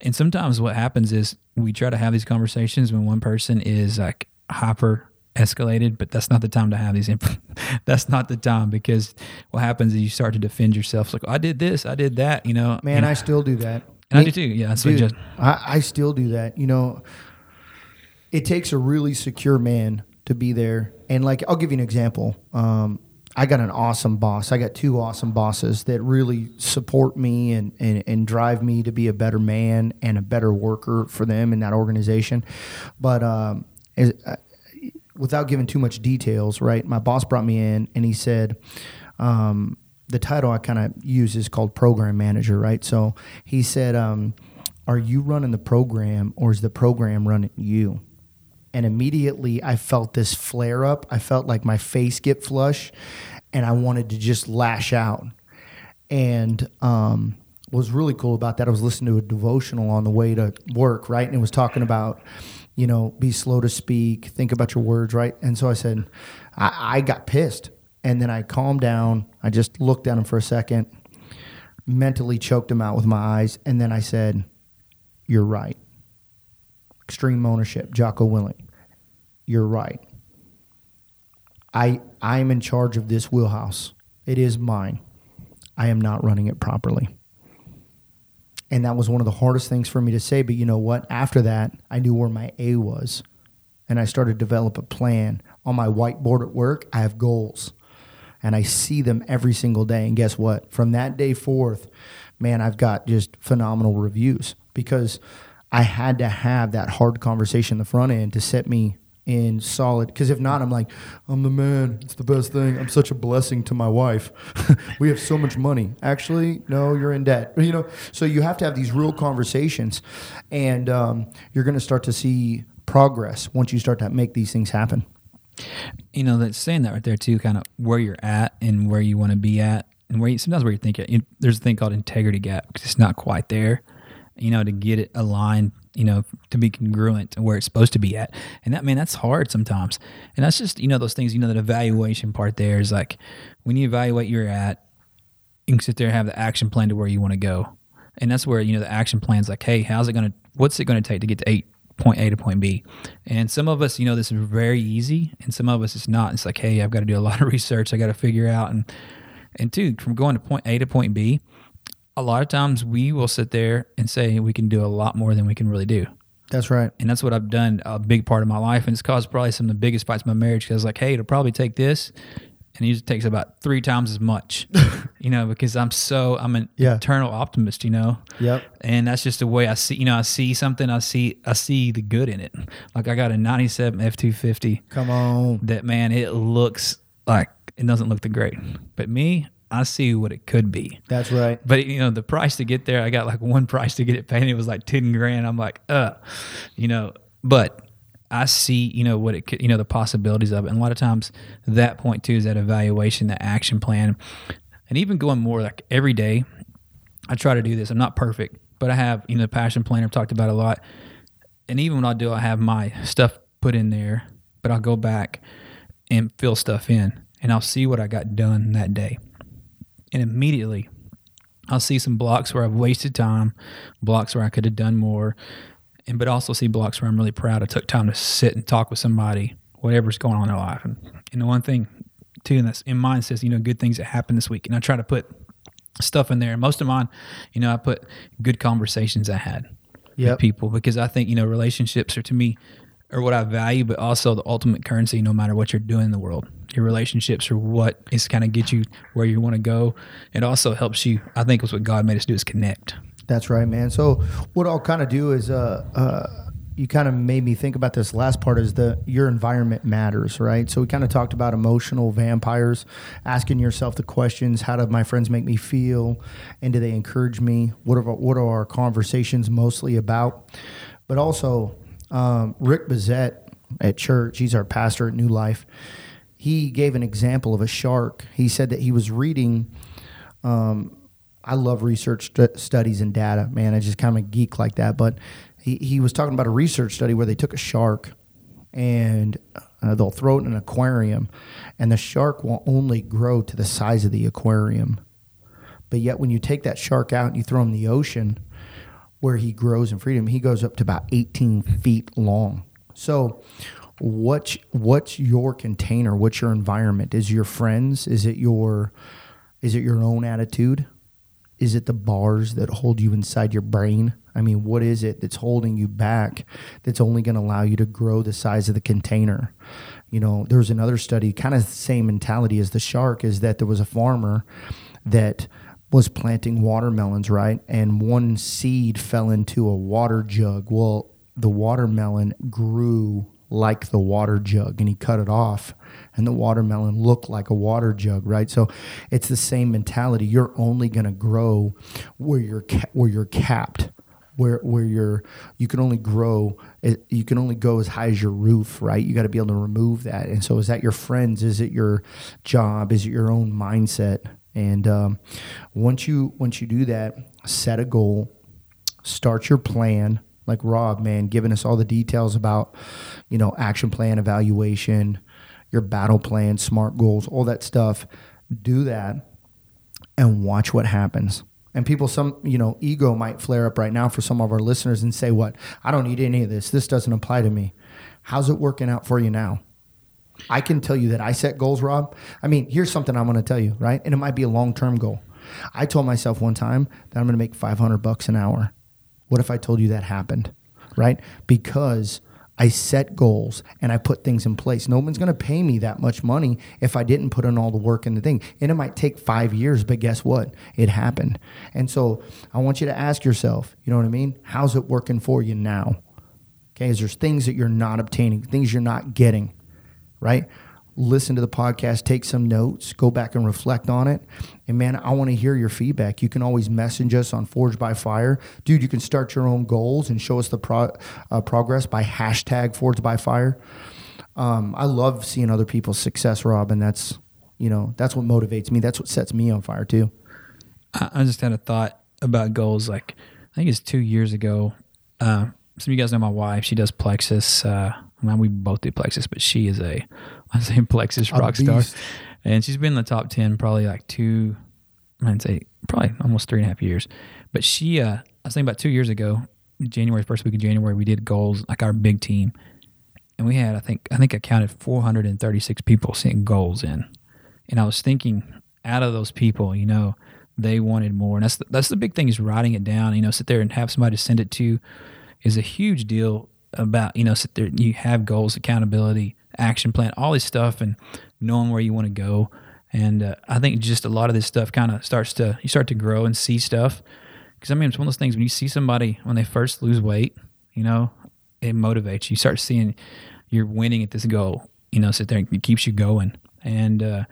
Speaker 2: and sometimes what happens is we try to have these conversations when one person is like hyper escalated, but that's not the time to have these. Imp- (laughs) that's not the time because what happens is you start to defend yourself. It's like I did this, I did that, you know.
Speaker 1: Man,
Speaker 2: and,
Speaker 1: I still do that.
Speaker 2: and I do too. Yeah, that's
Speaker 1: Dude,
Speaker 2: just
Speaker 1: I, I still do that. You know, it takes a really secure man to be there. And like, I'll give you an example. Um, I got an awesome boss. I got two awesome bosses that really support me and, and, and drive me to be a better man and a better worker for them in that organization. But um, as, uh, without giving too much details, right? My boss brought me in and he said, um, the title I kind of use is called program manager, right? So he said, um, Are you running the program or is the program running you? And immediately I felt this flare up. I felt like my face get flush and I wanted to just lash out. And um, what was really cool about that, I was listening to a devotional on the way to work, right? And it was talking about, you know, be slow to speak, think about your words, right? And so I said, I, I got pissed. And then I calmed down. I just looked at him for a second, mentally choked him out with my eyes. And then I said, You're right. Extreme ownership, Jocko Willink. You're right. I I am in charge of this wheelhouse. It is mine. I am not running it properly. And that was one of the hardest things for me to say. But you know what? After that, I knew where my A was. And I started to develop a plan. On my whiteboard at work, I have goals. And I see them every single day. And guess what? From that day forth, man, I've got just phenomenal reviews because I had to have that hard conversation in the front end to set me in solid. Because if not, I'm like, I'm the man. It's the best thing. I'm such a blessing to my wife. (laughs) we have so much money. Actually, no, you're in debt. (laughs) You know, so you have to have these real conversations, and um, you're going to start to see progress once you start to make these things happen.
Speaker 2: you know that saying that right there too kind of where you're at and where you want to be at and where you, sometimes where you think you, there's a thing called integrity gap because it's not quite there you know to get it aligned you know to be congruent to where it's supposed to be at and that man that's hard sometimes and that's just you know those things you know that evaluation part there is like when you evaluate you're at you can sit there and have the action plan to where you want to go and that's where you know the action plan's like hey how's it going to what's it going to take to get to eight point A to point B. And some of us, you know, this is very easy, and some of us it's not. It's like, hey, I've got to do a lot of (laughs) research. I got to figure out and and two, from going to point A to point B, a lot of times we will sit there and say we can do a lot more than we can really do.
Speaker 1: That's right.
Speaker 2: And that's what I've done a big part of my life. And it's caused probably some of the biggest fights in my marriage because I was like, hey, it'll probably take this. and it usually takes about three times as much. (laughs) you know, because I'm so I'm an
Speaker 1: Yeah.
Speaker 2: eternal optimist. You know,
Speaker 1: Yep.
Speaker 2: and that's just the way I see. You know, I see something, I see I see the good in it. Like I got a '97 F250
Speaker 1: Come on.
Speaker 2: that man, it looks like it doesn't look the great, but me, I see what it could be.
Speaker 1: That's right.
Speaker 2: But you know, the price to get there, I got like one (laughs) price to get it painted. It was like ten grand. I'm like, uh, you know, but I see, you know, what it could, you know, the possibilities of it. And a lot of times that point too is that evaluation, that action plan, and even going more like every day. I try to do this. I'm not perfect, but I have, you know, the passion plan I've talked about a lot. And even when I do, I have my stuff put in there, but I'll go back and fill stuff in and I'll see what I got done that day. And immediately I'll see some blocks where I've wasted time, blocks where I could have done more, and but also see blocks where I'm really proud I took time to sit and talk with somebody, whatever's going on in their life. And, and the one thing too, and that's in mine says, you know, good things that happened this week. And I try to put stuff in there. And most of mine, you know, I put good conversations I had
Speaker 1: Yep.
Speaker 2: with people because I think, you know, relationships are to me are what I value, but also the ultimate currency no matter what you're doing in the world. Your relationships or what is kind of get you where you want to go. It also helps you, I think was what God made us do is connect.
Speaker 1: That's right, man. So what I'll kind of do is, uh, uh, you kind of made me think about this last part is the your environment matters, right? So we kind of talked about emotional vampires, asking yourself the questions: How do my friends make me feel, and do they encourage me? What are what are our conversations mostly about? But also, um, Rick Bazette at church, he's our pastor at New Life. He gave an example of a shark. He said that he was reading I love research stu- studies and data, man. I just kind of geek like that. But he, he was talking about a research study where they took a shark and uh, they'll throw it in an aquarium, and the shark will only grow to the size of the aquarium. But yet, when you take that shark out and you throw him in the ocean, where he grows in freedom, he goes up to about 18 feet long. So, what's what's your container? What's your environment? Is your friends? Is it your is it your own attitude? Is it the bars that hold you inside your brain? I mean, what is it that's holding you back that's only going to allow you to grow the size of the container? You know, there was another study, kind of the same mentality as the shark, is that there was a farmer that was planting watermelons, right? And one seed fell into a water jug. Well, the watermelon grew like the water jug and he cut it off and the watermelon looked like a water jug right? So it's the same mentality. You're only going to grow where you're ca- where you're capped where where you're you can only grow you can only go as high as your roof right? You got to be able to remove that. And so is that your friends? Is it your job? Is it your own mindset? And um, once you once you do that set a goal start your plan like rob man giving us all the details about you know action plan evaluation your battle plan smart goals all that stuff do that and watch what happens and people some you know ego might flare up right now for some of our listeners and say what i don't need any of this this doesn't apply to me how's it working out for you now I can tell you that I set goals, Rob. I mean, here's something I'm going to tell you, right? And it might be a long term goal. I told myself one time that I'm going to make 500 bucks an hour. What if I told you that happened, right? Because I set goals and I put things in place. No one's going to pay me that much money if I didn't put in all the work in the thing. And it might take five years, but guess what? It happened. And so I want you to ask yourself, you know what I mean? How's it working for you now? Okay, is there's things that you're not obtaining, things you're not getting right? Listen to the podcast, take some notes, go back and reflect on it. And man, I want to hear your feedback. You can always message us on Forge by Fire. Dude, you can start your own goals and show us the pro- uh, progress by hashtag Forge by Fire. Um, I love seeing other people's success, Rob, and that's, you know, that's what motivates me. That's what sets me on fire too.
Speaker 2: I, just had a thought about goals. Like I think it's two years ago. Uh, some of you guys know my wife. She does Plexus. Uh, well, we both do Plexus, but she is a I say Plexus rock star,
Speaker 1: beast.
Speaker 2: and she's been in the top ten probably like two. I'd say probably almost three and a half years. But she, uh, I was thinking about two years ago, January first week of January, we did goals like our big team, and we had I think I think I counted 436 people sent goals in, and I was thinking out of those people, you know, they wanted more, and that's the, that's the big thing is writing it down. You know, sit there and have somebody send it to is a huge deal about you know sit there you have goals accountability action plan, all this stuff, and knowing where you want to go. And uh, I think just a lot of this stuff kind of starts to you start to grow and see stuff. Because I mean, it's one of those things when you see somebody when they first lose weight, you know, it motivates you. You start seeing you're winning at this goal. You know, sit there and it keeps you going. And uh,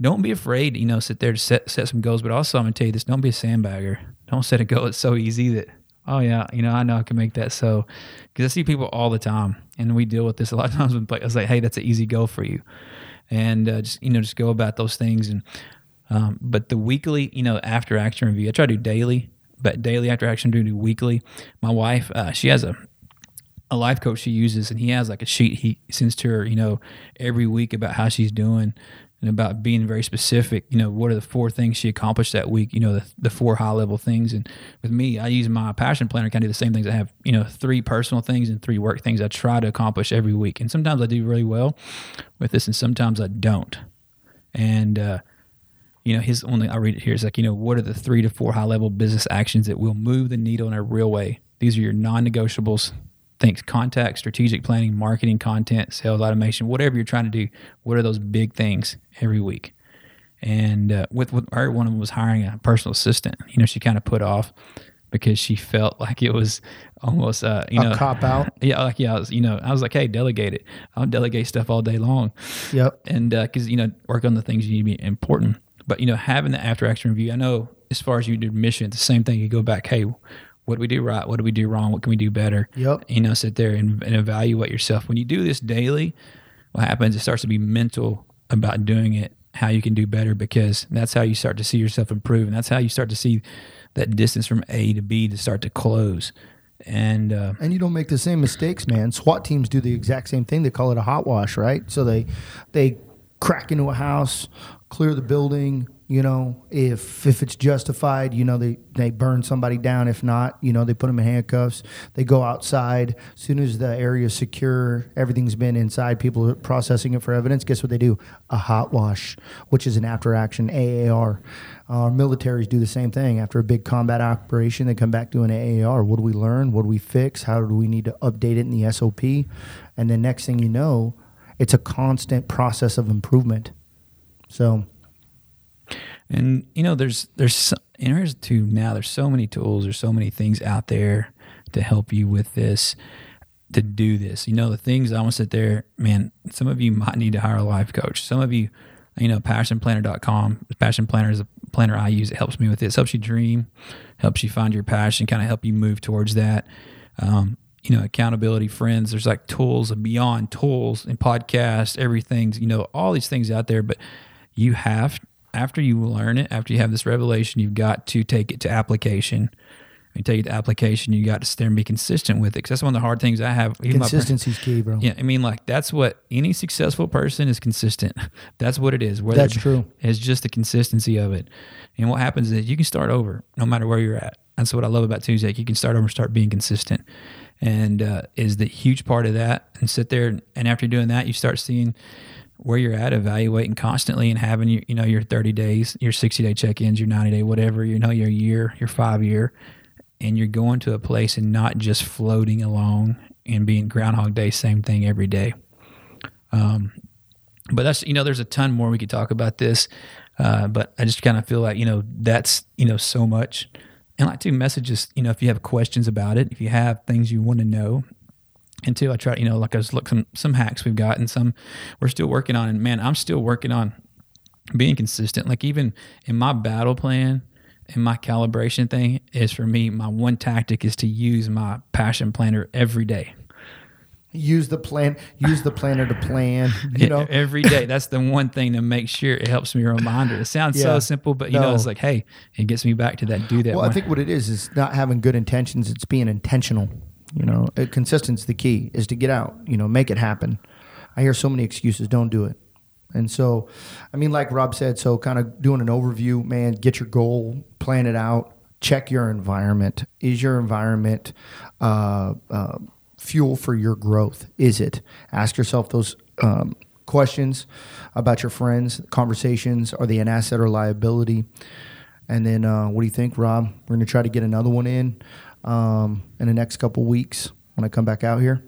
Speaker 2: don't be afraid. You know, sit there to set set some goals. But also, I'm gonna tell you this: don't be a sandbagger. Don't (laughs) set a goal. It's so easy that oh yeah, you know, I know I can make that. So, because I see people all the time, and we deal with this a lot of (laughs) times. I was like, hey, that's an easy goal for you, and uh, just you know, just go about those things. And um, but the weekly, you know, after action review, I try to do daily, but daily after action do do weekly. My wife, uh, she has a a life coach she uses, and he has like a sheet he sends to her, you know, every week about how she's doing and about being very specific. You know, what are the four things she accomplished that week? You know, the, the four high level things. And with me, I use my passion planner, kind of do the same things. I have, you know, three personal things and three work things I try to accomplish every week. And sometimes I do really well with this, and sometimes I don't. And, uh, you know, his only I read it here is like, you know, what are the three to four high level business actions that will move the needle in a real way? These are your non negotiables think contact, strategic planning, marketing, content, sales automation, whatever you're trying to do. What are those big things every week? And uh, with, with her, one of them was hiring a personal assistant. You know, she kind of put off because she felt (laughs) like it was almost, uh, you know A
Speaker 1: cop out. (laughs)
Speaker 2: Yeah, like yeah, I was, you know, I was like, hey, delegate it. I'll delegate stuff all day long
Speaker 1: Yep.
Speaker 2: and because you know work on the things you need to be important but you know having the after action review i know as far as you do mission the same thing you go back hey what do we do right what do we do wrong what can we do better
Speaker 1: Yep.
Speaker 2: you know sit there and, and evaluate yourself when you do this daily what happens it starts to be mental about doing it how you can do better because that's how you start to see yourself improve and that's how you start to see that distance from a to b to start to close and uh,
Speaker 1: And you don't make the same mistakes, man. SWAT teams do the exact same thing. They call it a hot wash, right? So they they crack into a house, clear the building. You know, if if it's justified, you know they they burn somebody down. If not, you know they put them in handcuffs. They go outside. As soon as the area is secure, everything's been inside. People are processing it for evidence. Guess what they do? A hot wash, which is an after action AAR. Our militaries do the same thing. After a big combat operation, they come back to an AAR. What do we learn? What do we fix? How do we need to update it in the SOP? And the next thing you know, it's a constant process of improvement. So
Speaker 2: And you know, there's there's and here's too now. There's so many tools. There's so many things out there to help you with this, to do this. You know, the things I want to sit there, man. Some of you might need to hire a life coach. Some of you, you know, passionplanner.com. Passion Planner is a planner I use. It helps me with this. Helps you dream, helps you find your passion, kind of help you move towards that. Um, you know, accountability friends. There's like tools and beyond tools and podcasts, everything's, you know, all these things out there. But you have, after you learn it, after you have this revelation, you've got to take it to application. When you take it to application, you got to sit there and be consistent with it. Because that's one of the hard things I have. Even my
Speaker 1: consistency's key, bro.
Speaker 2: yeah, I mean, like that's what any successful person is consistent. (laughs) That's what it is. Whether
Speaker 1: That's true.
Speaker 2: It's just the consistency of it. And what happens is you can start over no matter where you're at. That's what I love about Tuesday. You can start over and start being consistent. And uh, is the huge part of that. And sit there and after doing that, you start seeing where you're at, evaluating constantly and having your, you know, your 30 days, your 60 day check-ins, your 90 day, whatever, you know, your year, your five year, and you're going to a place and not just floating along and being Groundhog Day, same thing every day. Um, but that's you know, there's a ton more we could talk about this, uh, but I just kind of feel like you know that's you know so much, and I like to messages. You know, if you have questions about it, if you have things you want to know, and two, I try you know like I was look some some hacks we've got and some we're still working on, and man, I'm still working on being consistent. Like even in my battle plan and my calibration thing is for me, my one tactic is to use my passion planner every day.
Speaker 1: Use the plan. Use the planner to plan. (laughs) You know,
Speaker 2: every day. That's the one thing to make sure it helps me reminder. It sounds
Speaker 1: Yeah.
Speaker 2: so simple, but you know, it's like, hey, it gets me back to that. Do that.
Speaker 1: Well, I think what it is is not having good intentions. It's being intentional. You know, uh, consistency's the key. Is to get out. You know, make it happen. I hear so many excuses. Don't do it. And so, I mean, like Rob said, so kind of doing an overview, man. Get your goal, plan it out, check your environment. Is your environment uh, uh, fuel for your growth? Is it? Ask yourself those um, questions about your friends. Conversations are they an asset or liability? And then, uh, what do you think, Rob? We're going to try to get another one in um, in the next couple weeks when I come back out here.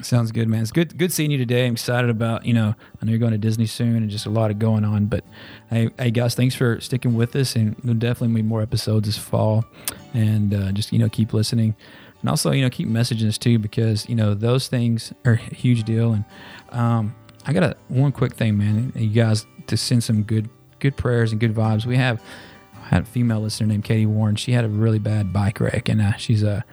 Speaker 2: Sounds good, man. It's good good seeing you today. I'm excited about, you know, I know you're going to Disney soon and just a lot of going on. But hey, hey guys, thanks for sticking with us and there'll definitely be more episodes this fall. And uh, just, you know, keep listening. And also, you know, keep messaging us too because, you know, those things are a huge deal. And um, I got a one quick thing, man. You guys to send some good good prayers and good vibes. We have had a female listener named Katie Warren. She had a really bad bike wreck and uh, she's a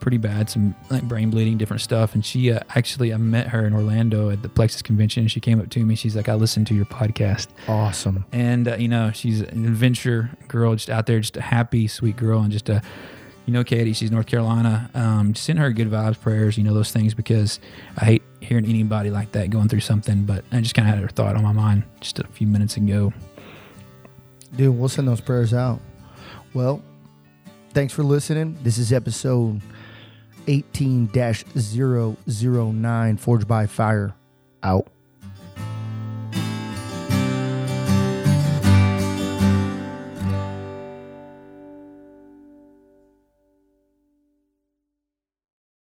Speaker 2: pretty bad, some like brain bleeding, different stuff. And she uh, actually, I met her in Orlando at the Plexus convention. She came up to me. She's like, I listened to your podcast.
Speaker 1: Awesome.
Speaker 2: And, uh, you know, she's an adventure girl, just out there, just a happy, sweet girl. And just a, you know, Katie, she's North Carolina. Um, just send her good vibes, prayers, you know, those things, because I hate hearing anybody like that going through something. But I just kind of had her thought on my mind just a few minutes ago.
Speaker 1: Dude, we'll send those prayers out. Well, thanks for listening. This is episode 18 009 Forged by Fire. Out.